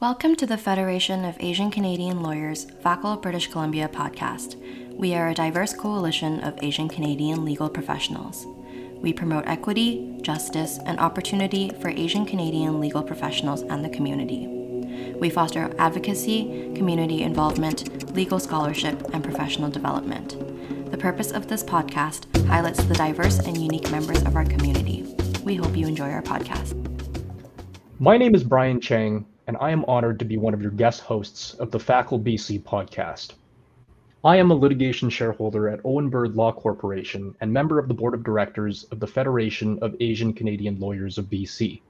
Welcome to the Federation of Asian Canadian Lawyers FACL British Columbia podcast. We are a diverse coalition of Asian Canadian legal professionals. We promote equity, justice, and opportunity for Asian Canadian legal professionals and the community. We foster advocacy, community involvement, legal scholarship, and professional development. The purpose of this podcast highlights the diverse and unique members of our community. We hope you enjoy our podcast. My name is Brian Chang, and I am honored to be one of your guest hosts of the FACL BC podcast. I am a litigation shareholder at Owen Bird Law Corporation and member of the board of directors of the Federation of Asian Canadian Lawyers of BC.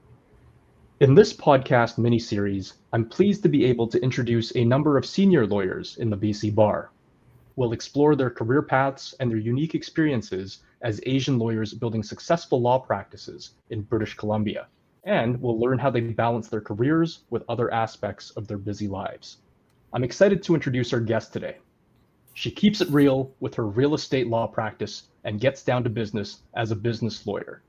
In this podcast mini-series, I'm pleased to be able to introduce a number of senior lawyers in the BC Bar. We'll explore their career paths and their unique experiences as Asian lawyers building successful law practices in British Columbia and we'll learn how they balance their careers with other aspects of their busy lives. I'm excited to introduce our guest today. She keeps it real with her real estate law practice and gets down to business as a business lawyer.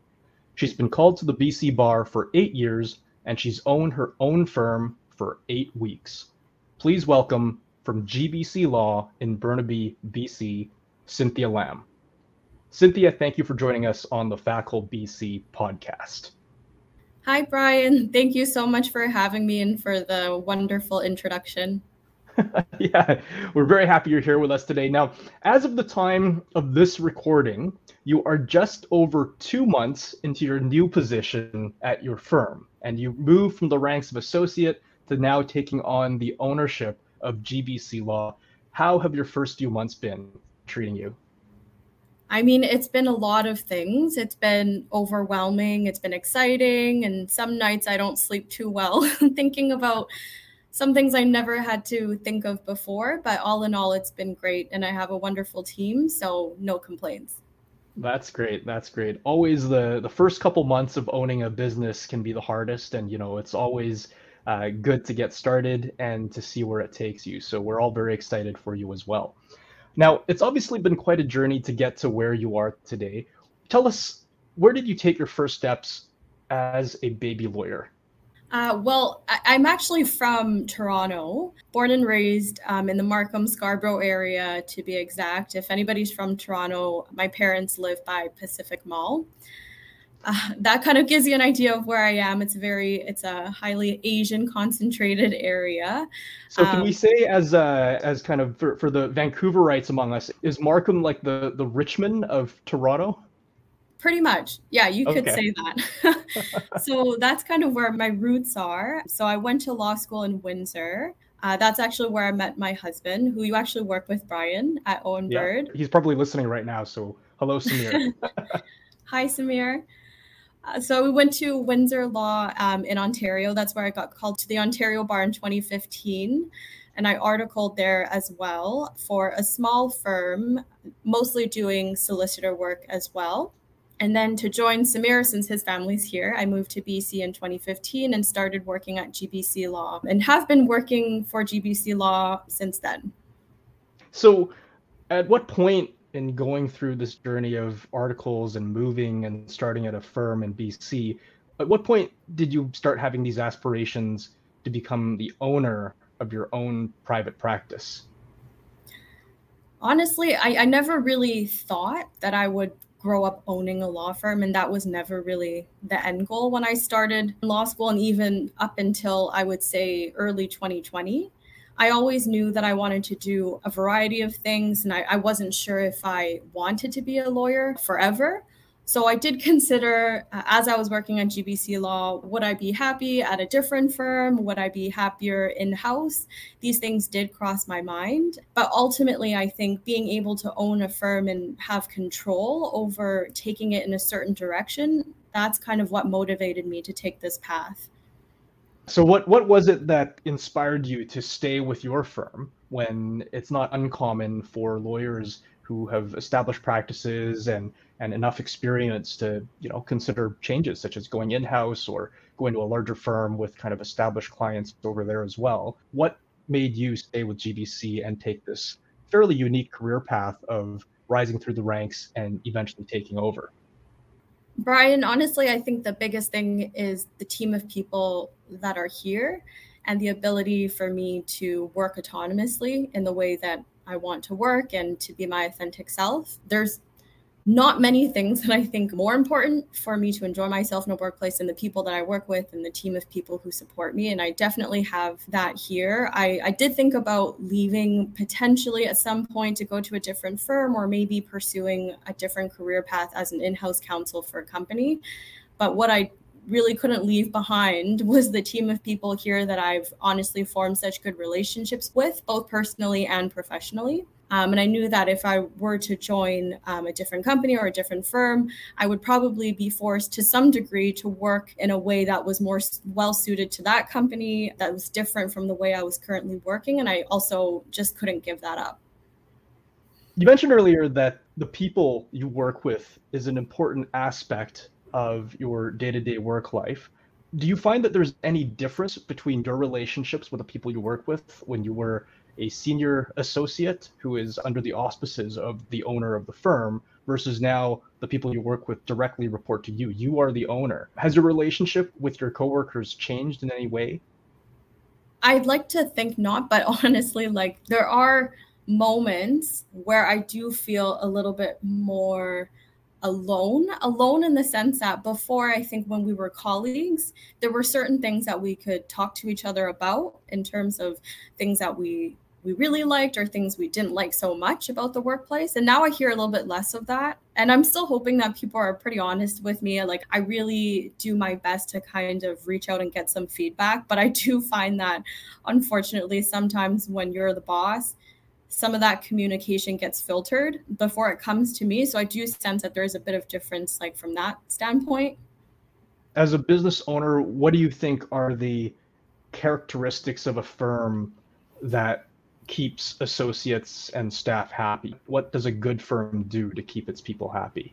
She's been called to the BC bar for eight years and she's owned her own firm for eight weeks. Please welcome from GBC Law in Burnaby, BC, Cynthia Lam. Cynthia, thank you for joining us on the FACL BC podcast. Hi, Brian. Thank you so much for having me and for the wonderful introduction. yeah, we're very happy you're here with us today. Now, as of the time of this recording, you are just over two months into your new position at your firm, and you moved from the ranks of associate to now taking on the ownership of GBC Law. How have your first few months been treating you? I mean, it's been a lot of things. It's been overwhelming, it's been exciting, and some nights I don't sleep too well thinking about some things I never had to think of before. But all in all, it's been great, and I have a wonderful team, so no complaints. That's great. That's great. Always the the first couple months of owning a business can be the hardest, and you know it's always uh, good to get started and to see where it takes you. So we're all very excited for you as well. Now, it's obviously been quite a journey to get to where you are today. Tell us, where did you take your first steps as a baby lawyer? Uh, well, I- am actually from Toronto, born and raised um, in the Markham Scarborough area, to be exact. If anybody's from Toronto, my parents live by Pacific Mall uh, that kind of gives you an idea of where I am. It's very, it's a highly Asian concentrated area. So can um, we say, as uh, as kind of for, for the Vancouverites among us, is Markham like the the Richmond of Toronto? Pretty much, yeah, you could okay. say that. so that's kind of where my roots are. So I went to law school in Windsor. Uh, that's actually where I met my husband, who you actually work with, Brian, at Owen yeah, Bird. He's probably listening right now. So hello, Samir. Hi, Samir. Uh, so we went to Windsor Law um, in Ontario. That's where I got called to the Ontario Bar in 2015. And I articled there as well for a small firm, mostly doing solicitor work as well. And then to join Samir, since his family's here, I moved to BC in 2015 and started working at GBC Law and have been working for GBC Law since then. So, at what point in going through this journey of articles and moving and starting at a firm in BC, at what point did you start having these aspirations to become the owner of your own private practice? Honestly, I, I never really thought that I would grow up owning a law firm and that was never really the end goal when i started law school and even up until i would say early 2020 I always knew that I wanted to do a variety of things, and I, I wasn't sure if I wanted to be a lawyer forever. So I did consider, uh, as I was working on GBC Law, would I be happy at a different firm? Would I be happier in house? These things did cross my mind. But ultimately, I think being able to own a firm and have control over taking it in a certain direction, that's kind of what motivated me to take this path. So what what was it that inspired you to stay with your firm when it's not uncommon for lawyers who have established practices and and enough experience to you know consider changes such as going in-house or going to a larger firm with kind of established clients over there as well? What made you stay with gbc and take this fairly unique career path of rising through the ranks and eventually taking over Brian, honestly, I think the biggest thing is the team of people that are here. and the ability for me to work autonomously in the way that I want to work and to be my authentic self. There's not many things that I think more important for me to enjoy myself in a workplace than the people that I work with and the team of people who support me. And I definitely have that here. I, I did think about leaving potentially at some point to go to a different firm or maybe pursuing a different career path as an in house counsel for a company. But what I really couldn't leave behind was the team of people here that I've honestly formed such good relationships with, both personally and professionally. Um, and I knew that if I were to join um, a different company or a different firm, I would probably be forced to some degree to work in a way that was more well suited to that company, that was different from the way I was currently working. And I also just couldn't give that up. You mentioned earlier that the people you work with is an important aspect of your day to day work life. Do you find that there's any difference between your relationships with the people you work with when you were a senior associate who is under the auspices of the owner of the firm versus now the people you work with directly report to you? You are the owner. Has your relationship with your coworkers changed in any way? I'd like to think not, but honestly, like there are moments where I do feel a little bit more alone alone in the sense that before i think when we were colleagues there were certain things that we could talk to each other about in terms of things that we we really liked or things we didn't like so much about the workplace. And now i hear a little bit less of that. And i'm still hoping that people are pretty honest with me. Like i really do my best to kind of reach out and get some feedback. But i do find that unfortunately sometimes when you're the boss some of that communication gets filtered before it comes to me. So I do sense that there is a bit of difference, like from that standpoint. As a business owner, what do you think are the characteristics of a firm that keeps associates and staff happy? What does a good firm do to keep its people happy?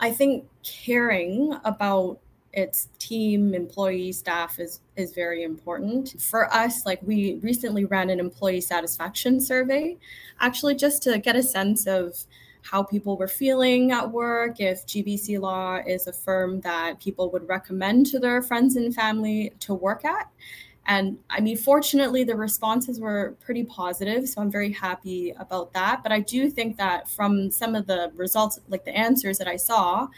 I think caring about its team employee staff is is very important for us like we recently ran an employee satisfaction survey actually just to get a sense of how people were feeling at work if gbc law is a firm that people would recommend to their friends and family to work at and I mean, fortunately, the responses were pretty positive. So I'm very happy about that. But I do think that from some of the results, like the answers that I saw,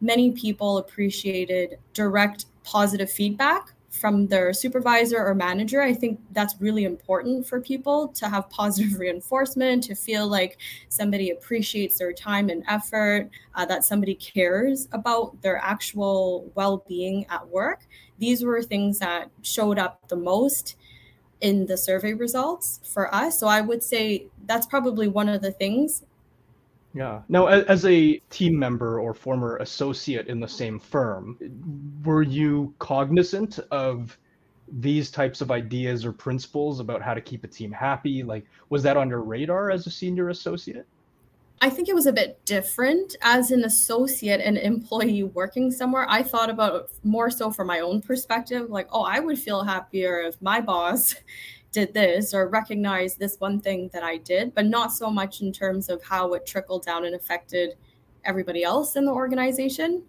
many people appreciated direct positive feedback from their supervisor or manager. I think that's really important for people to have positive reinforcement, to feel like somebody appreciates their time and effort, uh, that somebody cares about their actual well being at work. These were things that showed up the most in the survey results for us. So I would say that's probably one of the things yeah. Now, as a team member or former associate in the same firm, were you cognizant of these types of ideas or principles about how to keep a team happy? Like, was that on your radar as a senior associate? I think it was a bit different as an associate and employee working somewhere. I thought about more so from my own perspective, like, oh, I would feel happier if my boss did this or recognize this one thing that I did, but not so much in terms of how it trickled down and affected everybody else in the organization.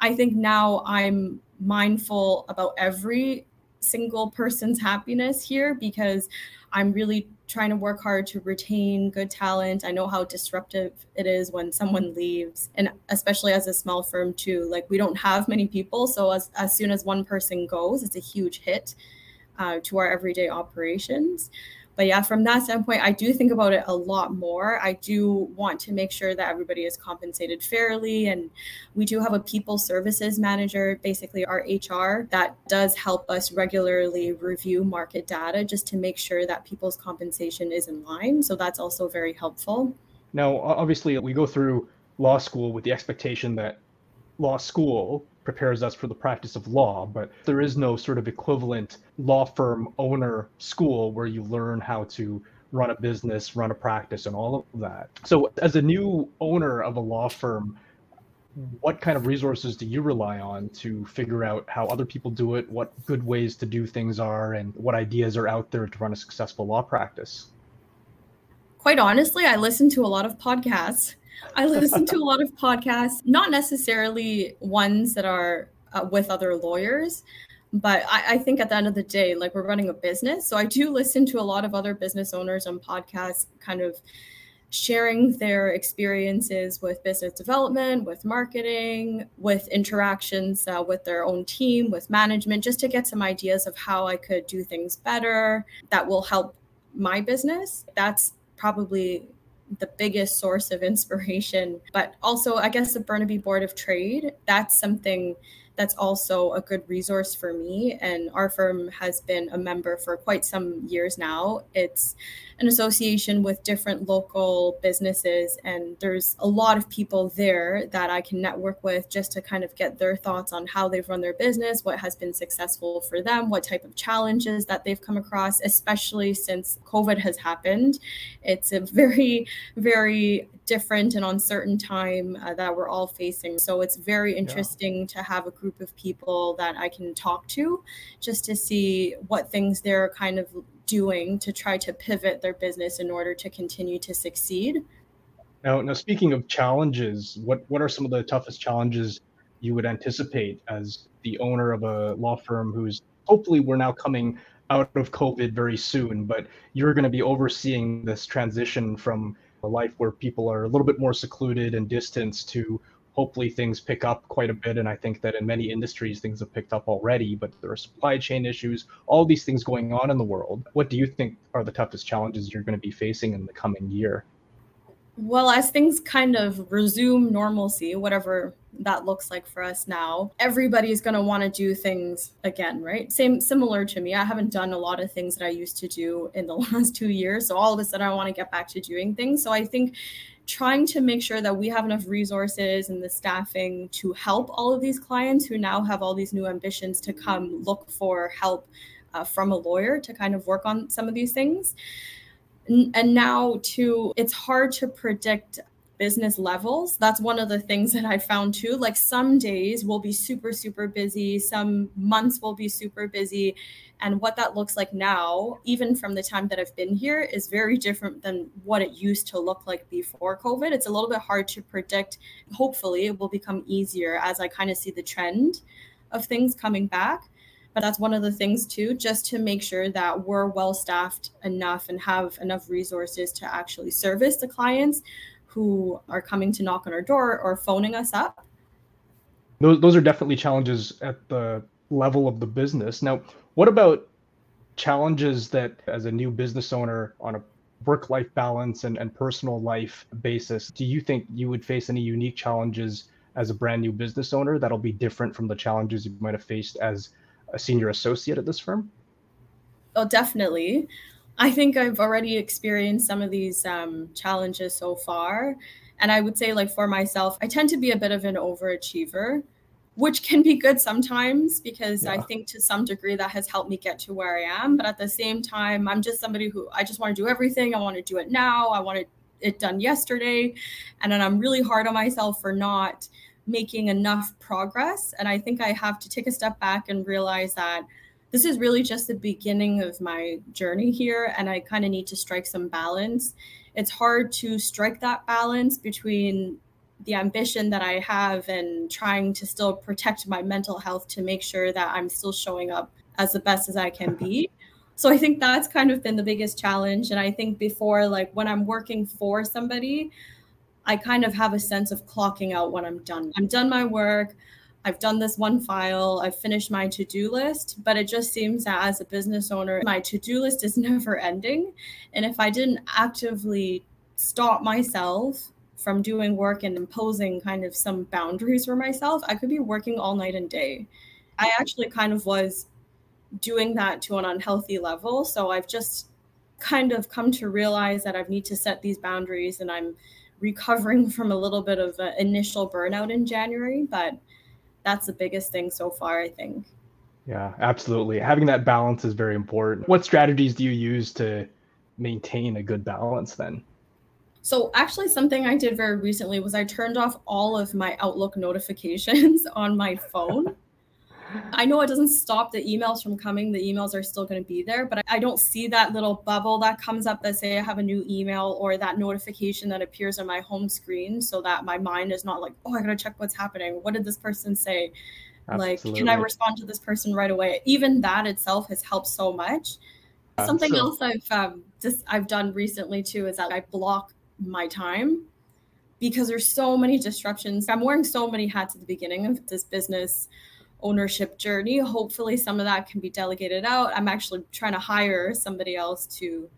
I think now I'm mindful about every single person's happiness here because I'm really trying to work hard to retain good talent. I know how disruptive it is when someone leaves, and especially as a small firm too. Like we don't have many people, so as as soon as one person goes, it's a huge hit uh, to our everyday operations. But yeah, from that standpoint, I do think about it a lot more. I do want to make sure that everybody is compensated fairly. And we do have a people services manager, basically our HR, that does help us regularly review market data just to make sure that people's compensation is in line. So that's also very helpful. Now, obviously, we go through law school with the expectation that law school prepares us for the practice of law, but there is no sort of equivalent law firm owner school where you learn how to run a business, run a practice, and all of that. So, as a new owner of a law firm, what kind of resources do you rely on to figure out how other people do it, what good ways to do things are, and what ideas are out there to run a successful law practice? Quite honestly, I listen to a lot of podcasts. I listen to a lot of podcasts, not necessarily ones that are uh, with other lawyers, but I, I, think at the end of the day like we're running a business. So i do listen to a lot of other business owners on podcasts kind of sharing their experiences with business development with marketing with interactions uh, with their own team with management just to get some ideas of how i could do things better that will help my business. That's probably the biggest source of inspiration but also i guess the burnaby board of trade that's something that's also a good resource for me. And our firm has been a member for quite some years now. It's an association with different local businesses, and there's a lot of people there that I can network with just to kind of get their thoughts on how they've run their business, what has been successful for them, what type of challenges that they've come across, especially since COVID has happened. It's a very, very different and uncertain time uh, that we're all facing. So it's very interesting yeah. to have a group of people that I can talk to just to see what things they're kind of doing to try to pivot their business in order to continue to succeed. Now, now speaking of challenges, what what are some of the toughest challenges you would anticipate as the owner of a law firm who's hopefully we're now coming out of COVID very soon, but you're going to be overseeing this transition from a life where people are a little bit more secluded and distanced to hopefully things pick up quite a bit. And I think that in many industries, things have picked up already, but there are supply chain issues, all these things going on in the world. What do you think are the toughest challenges you're going to be facing in the coming year? Well, as things kind of resume normalcy, whatever that looks like for us now, everybody's going to want to do things again, right? Same, similar to me. I haven't done a lot of things that I used to do in the last two years. So all of a sudden, I want to get back to doing things. So I think trying to make sure that we have enough resources and the staffing to help all of these clients who now have all these new ambitions to come look for help uh, from a lawyer to kind of work on some of these things and now too it's hard to predict business levels. That's one of the things that i found too. Like some days will be super super busy. Some months will be super busy. And what that looks like now even from the time that i've been here is very different than what it used to look like before covid. It's a little bit hard to predict. Hopefully it will become easier as i kind of see the trend of things coming back. But that's one of the things too just to make sure that we're well staffed enough and have enough resources to actually service the clients who are coming to knock on our door or phoning us up those, those are definitely challenges at the level of the business now what about challenges that as a new business owner on a work life balance and, and personal life basis do you think you would face any unique challenges as a brand new business owner that'll be different from the challenges you might have faced as a senior associate at this firm? Oh, definitely. I think I've already experienced some of these um, challenges so far. And I would say, like, for myself, I tend to be a bit of an overachiever, which can be good sometimes because yeah. I think to some degree that has helped me get to where I am. But at the same time, I'm just somebody who I just want to do everything. I want to do it now. I want it done yesterday. And then I'm really hard on myself for not making enough progress. And I think I have to take a step back and realize that this is really just the beginning of my journey here. And I kind of need to strike some balance. It's hard to strike that balance between the ambition that I have and trying to still protect my mental health to make sure that I'm still showing up as the best as I can be. So I think that's kind of been the biggest challenge. And I think before, like when I'm working for somebody, I kind of have a sense of clocking out when I'm done. I'm done my work. I've done this one file. I've finished my to do list. But it just seems that as a business owner, my to do list is never ending. And if I didn't actively stop myself from doing work and imposing kind of some boundaries for myself, I could be working all night and day. I actually kind of was doing that to an unhealthy level. So I've just kind of come to realize that I need to set these boundaries and I'm recovering from a little bit of initial burnout in January, but that's the biggest thing so far, I think. Yeah, absolutely. Having that balance is very important. What strategies do you use to maintain a good balance then? So, actually, something I did very recently was I turned off all of my Outlook notifications on my phone. I know it doesn't stop the emails from coming. The emails are still going to be there, but I don't see that little bubble that comes up that say I have a new email or that notification that appears on my home screen so that my mind is not like, oh, I got to check what's happening. What did this person say? Absolutely. Like, can I respond to this person right away? Even that itself has helped so much. Uh, Something so- else I've um, just I've done recently too is that I block my time because there's so many disruptions. I'm wearing so many hats at the beginning of this business ownership journey. Hopefully, some of that can be delegated out. I'm actually trying to hire somebody else to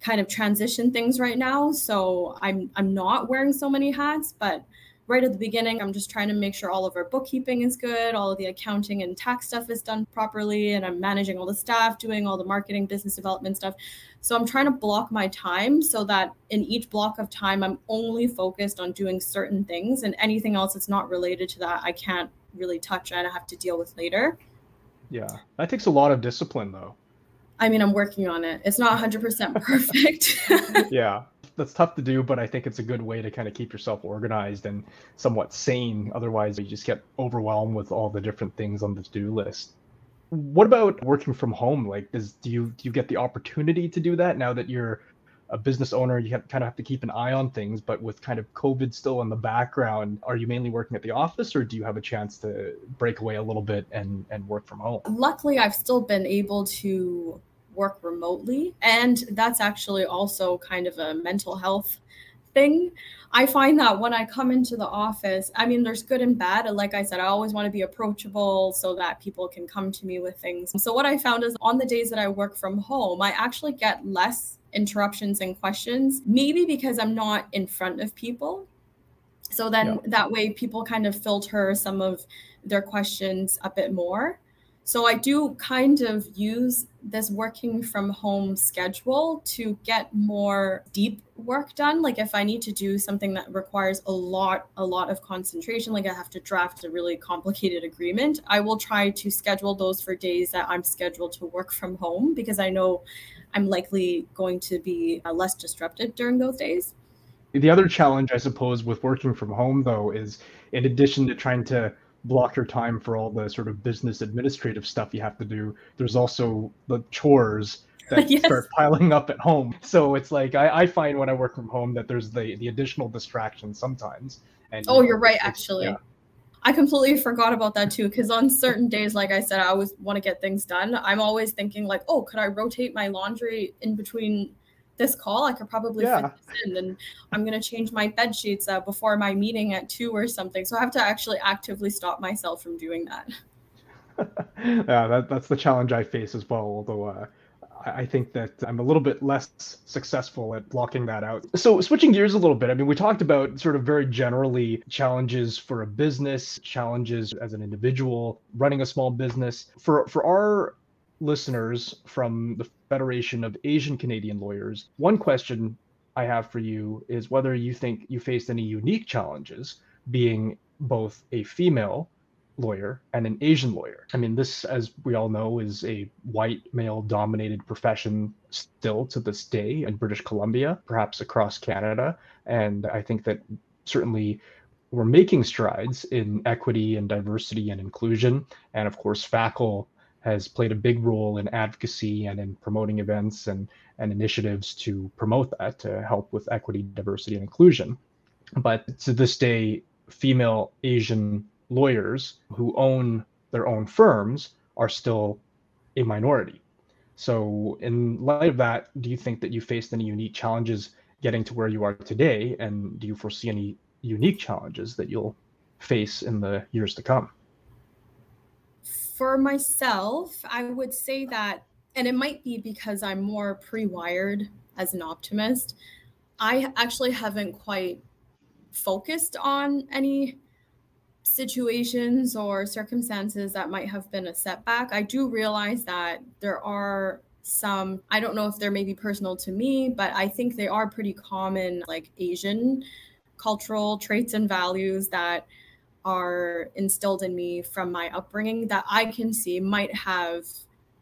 kind of transition things right now. So I'm I'm not wearing so many hats, but right at the beginning, I'm just trying to make sure all of our bookkeeping is good, all of the accounting and tax stuff is done properly, and I'm managing all the staff, doing all the marketing, business development stuff. So I'm trying to block my time so that in each block of time, I'm only focused on doing certain things, and anything else that's not related to that, I can't really touch and I have to deal with later. Yeah, that takes a lot of discipline, though. I mean, I'm working on it. It's not 100% perfect. yeah, that's tough to do, but I think it's a good way to kind of keep yourself organized and somewhat sane. Otherwise, you just get overwhelmed with all the different things on the to-do list. What about working from home? Like, does do you do you get the opportunity to do that now that you're a business owner, you have, kind of have to keep an eye on things. But with kind of COVID still in the background, are you mainly working at the office, or do you have a chance to break away a little bit and and work from home? Luckily, I've still been able to work remotely, and that's actually also kind of a mental health thing. I find that when I come into the office, I mean, there's good and bad. And like I said, I always want to be approachable so that people can come to me with things. So, what I found is on the days that I work from home, I actually get less interruptions and questions, maybe because I'm not in front of people. So then yeah. that way people kind of filter some of their questions a bit more. So I do kind of use this working from home schedule to get more deep work done. Like if I need to do something that requires a lot, a lot of concentration, like I have to draft a really complicated agreement, I will try to schedule those for days that I'm scheduled to work from home because I know I'm likely going to be uh, less disrupted during those days. The other challenge, I suppose, with working from home, though, is in addition to trying to block your time for all the sort of business administrative stuff you have to do, there's also the chores that yes. start piling up at home. So it's like I, I, find when I work from home that there's the the additional distraction sometimes. And oh, you know, you're right, actually. Yeah. I completely forgot about that too. Because on certain days, like I said, I always want to get things done. I'm always thinking like, oh, could I rotate my laundry in between this call? I could probably yeah. fit this in, and I'm gonna change my bed sheets uh, before my meeting at two or something. So I have to actually actively stop myself from doing that. yeah, that, that's the challenge I face as well. Although uh, I think that I'm a little bit less successful at blocking that out. So, switching gears a little bit, I mean, we talked about sort of very generally challenges for a business, challenges as an individual running a small business. For for our listeners from the Federation of Asian Canadian Lawyers, one question I have for you is whether you think you faced any unique challenges being both a female lawyer and an Asian lawyer. I mean, this, as we all know, is a white male dominated profession still to this day in British Columbia, perhaps across Canada. And I think that certainly we're making strides in equity and diversity and inclusion. And of course, FACL has played a big role in advocacy and in promoting events and, and initiatives to promote that, to help with equity, diversity, and inclusion. But to this day, female Asian lawyers who own their own firms are still a minority. So, in light of that, do you think that you faced any unique challenges getting to where you are today? And do you foresee any unique challenges that you'll face in the years to come? For myself, I would say that, and it might be because I'm more pre wired as an optimist, I actually haven't quite focused on any situations or circumstances that might have been a setback, I do realize that there are some, I don't know if they're maybe personal to me, but I think they are pretty common, like Asian cultural traits and values that are instilled in me from my upbringing that I can see might have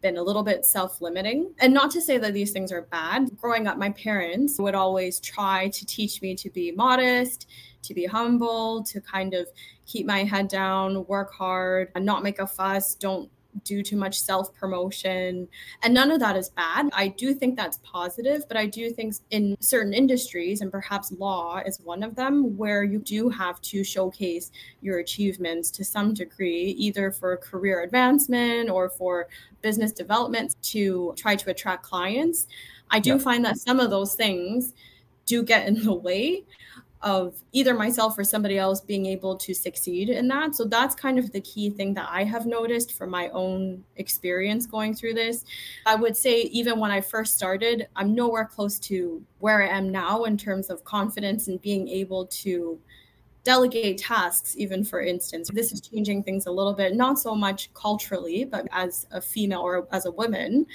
been a little bit self limiting. And not to say that these things are bad. Growing up, my parents would always try to teach me to be modest, to be humble, to kind of keep my head down, work hard, and not make a fuss, don't do too much self promotion. And none of that is bad. I do think that's positive, but I do think in certain industries, and perhaps law is one of them, where you do have to showcase your achievements to some degree, either for career advancement or for business development to try to attract clients. I do yeah. find that some of those things do get in the way of either myself or somebody else being able to succeed in that. So that's kind of the key thing that I have noticed from my own experience going through this. I would say, even when I first started, I'm nowhere close to where I am now in terms of confidence and being able to delegate tasks, even for instance. This is changing things a little bit, not so much culturally, but as a female or as a woman.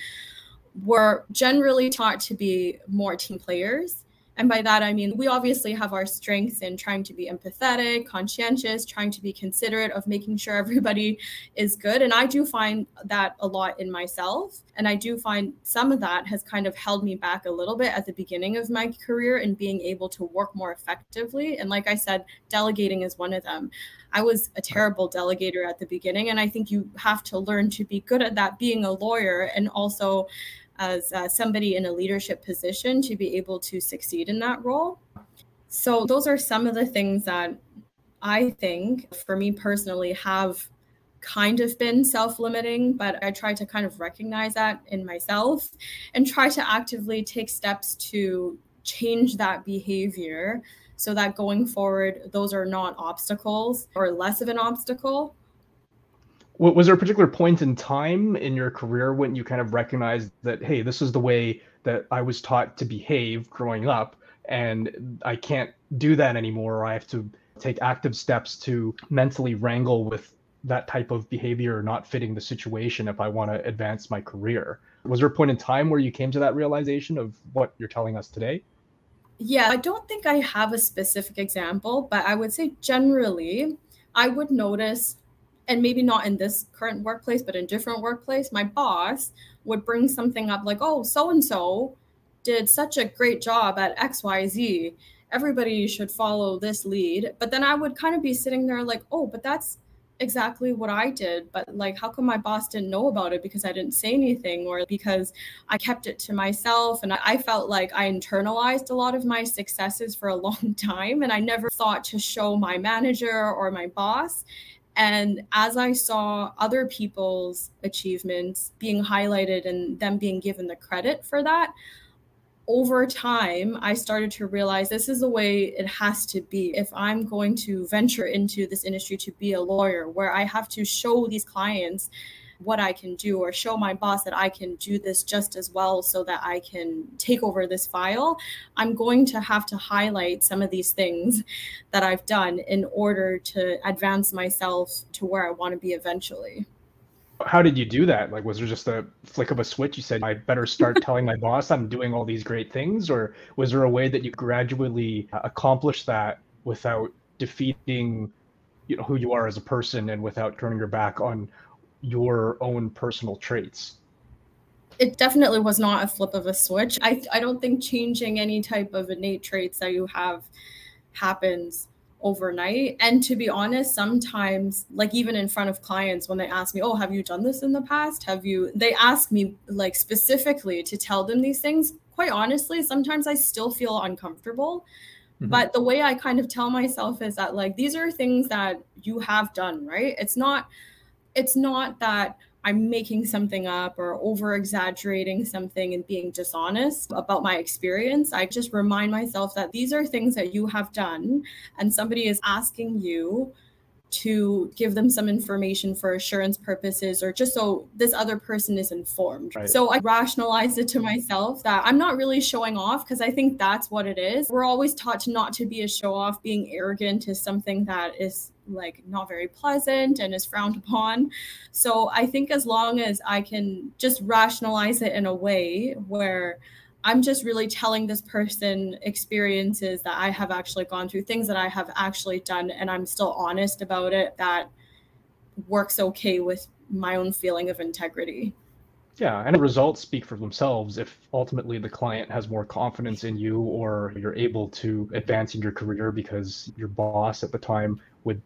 We're generally taught to be more team players and by that, I mean, we obviously have our strengths in trying to be empathetic, conscientious, trying to be considerate of making sure everybody is good. And I do find that a lot in myself. And I do find some of that has kind of held me back a little bit at the beginning of my career in being able to work more effectively. And like I said, delegating is one of them. I was a terrible delegator at the beginning. And I think you have to learn to be good at that being a lawyer and also as uh, somebody in a leadership position to be able to succeed in that role. So, those are some of the things that I think, for me personally, have kind of been self limiting, but I try to kind of recognize that in myself and try to actively take steps to change that behavior so that going forward, those are not obstacles or less of an obstacle was there a particular point in time in your career when you kind of recognized that hey this is the way that i was taught to behave growing up and i can't do that anymore or i have to take active steps to mentally wrangle with that type of behavior not fitting the situation if i want to advance my career? Was there a point in time where you came to that realization of what you're telling us today? Yeah i don't think i have a specific example but i would say generally i would notice and maybe not in this current workplace, but in different workplace, my boss would bring something up like, oh, so and so did such a great job at XYZ. Everybody should follow this lead. But then I would kind of be sitting there like, oh, but that's exactly what I did. But like, how come my boss didn't know about it because I didn't say anything or because I kept it to myself? And I felt like I internalized a lot of my successes for a long time. And I never thought to show my manager or my boss. And as I saw other people's achievements being highlighted and them being given the credit for that, over time, I started to realize this is the way it has to be. If I'm going to venture into this industry to be a lawyer, where I have to show these clients what I can do or show my boss that I can do this just as well so that I can take over this file, I'm going to have to highlight some of these things that I've done in order to advance myself to where I want to be eventually. How did you do that? Like, was there just a flick of a switch? You said, I better start telling my boss I'm doing all these great things? Or was there a way that you gradually uh, accomplished that without defeating you know who you are as a person and without turning your back on your own personal traits? It definitely was not a flip of a switch. I, I don't think changing any type of innate traits that you have happens overnight. And to be honest, sometimes, like even in front of clients, when they ask me, Oh, have you done this in the past? Have you, they ask me like specifically to tell them these things. Quite honestly, sometimes I still feel uncomfortable. Mm-hmm. But the way I kind of tell myself is that, like, these are things that you have done, right? It's not, it's not that I'm making something up or over exaggerating something and being dishonest about my experience. I just remind myself that these are things that you have done and somebody is asking you to give them some information for assurance purposes or just so this other person is informed. Right. So I rationalized it to myself that I'm not really showing off because I think that's what it is. We're always taught to not to be a show off. Being arrogant is something that is like not very pleasant and is frowned upon. So I think as long as I can just rationalize it in a way where I'm just really telling this person experiences that I have actually gone through, things that I have actually done, and I'm still honest about it, that works okay with my own feeling of integrity. Yeah, and results speak for themselves if ultimately the client has more confidence in you or you're able to advance in your career because your boss at the time would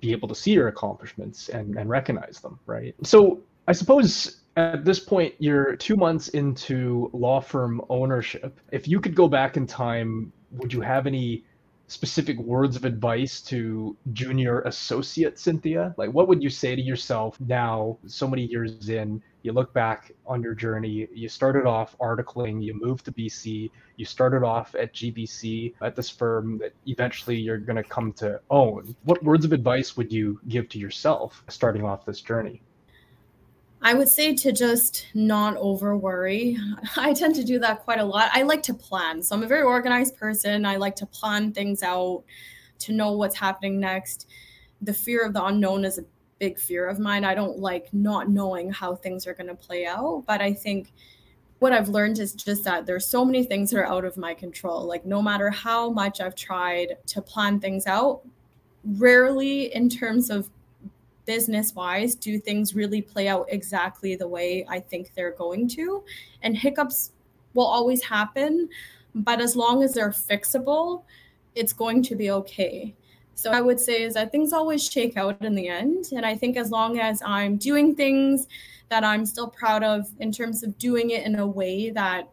be able to see your accomplishments and, and recognize them, right? So I suppose at this point, you're two months into law firm ownership. If you could go back in time, would you have any specific words of advice to junior associate Cynthia? Like, what would you say to yourself now, so many years in? You look back on your journey, you started off articling, you moved to BC, you started off at GBC at this firm that eventually you're going to come to own. What words of advice would you give to yourself starting off this journey? I would say to just not over worry. I tend to do that quite a lot. I like to plan. So I'm a very organized person. I like to plan things out, to know what's happening next. The fear of the unknown is a big fear of mine. I don't like not knowing how things are going to play out. But I think what I've learned is just that there's so many things that are out of my control. Like, no matter how much I've tried to plan things out, rarely in terms of business wise do things really play out exactly the way I think they're going to. And hiccups will always happen, but as long as they're fixable, it's going to be okay. So I would say is that things always shake out in the end. And I think as long as I'm doing things that I'm still proud of in terms of doing it in a way that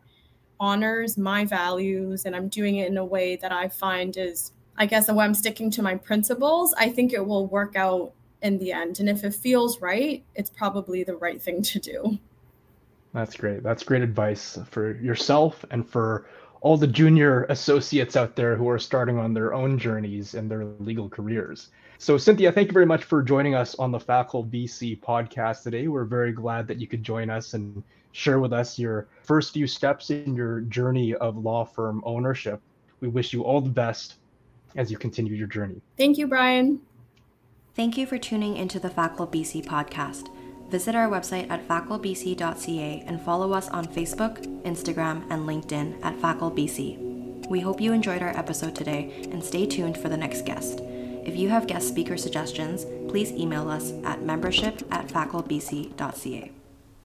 honors my values and I'm doing it in a way that I find is, I guess, when I'm sticking to my principles, I think it will work out in the end. And if it feels right, it's probably the right thing to do. That's great. That's great advice for yourself and for all the junior associates out there who are starting on their own journeys in their legal careers. So, Cynthia, thank you very much for joining us on the FACL BC podcast today. We're very glad that you could join us and share with us your first few steps in your journey of law firm ownership. We wish you all the best as you continue your journey. Thank you, Brian. Thank you for tuning into the FACL BC podcast. Visit our website at facklebc.ca and follow us on Facebook, Instagram, and LinkedIn at FackleBC. We hope you enjoyed our episode today and stay tuned for the next guest. If you have guest speaker suggestions, please email us at membership at facklebc.ca.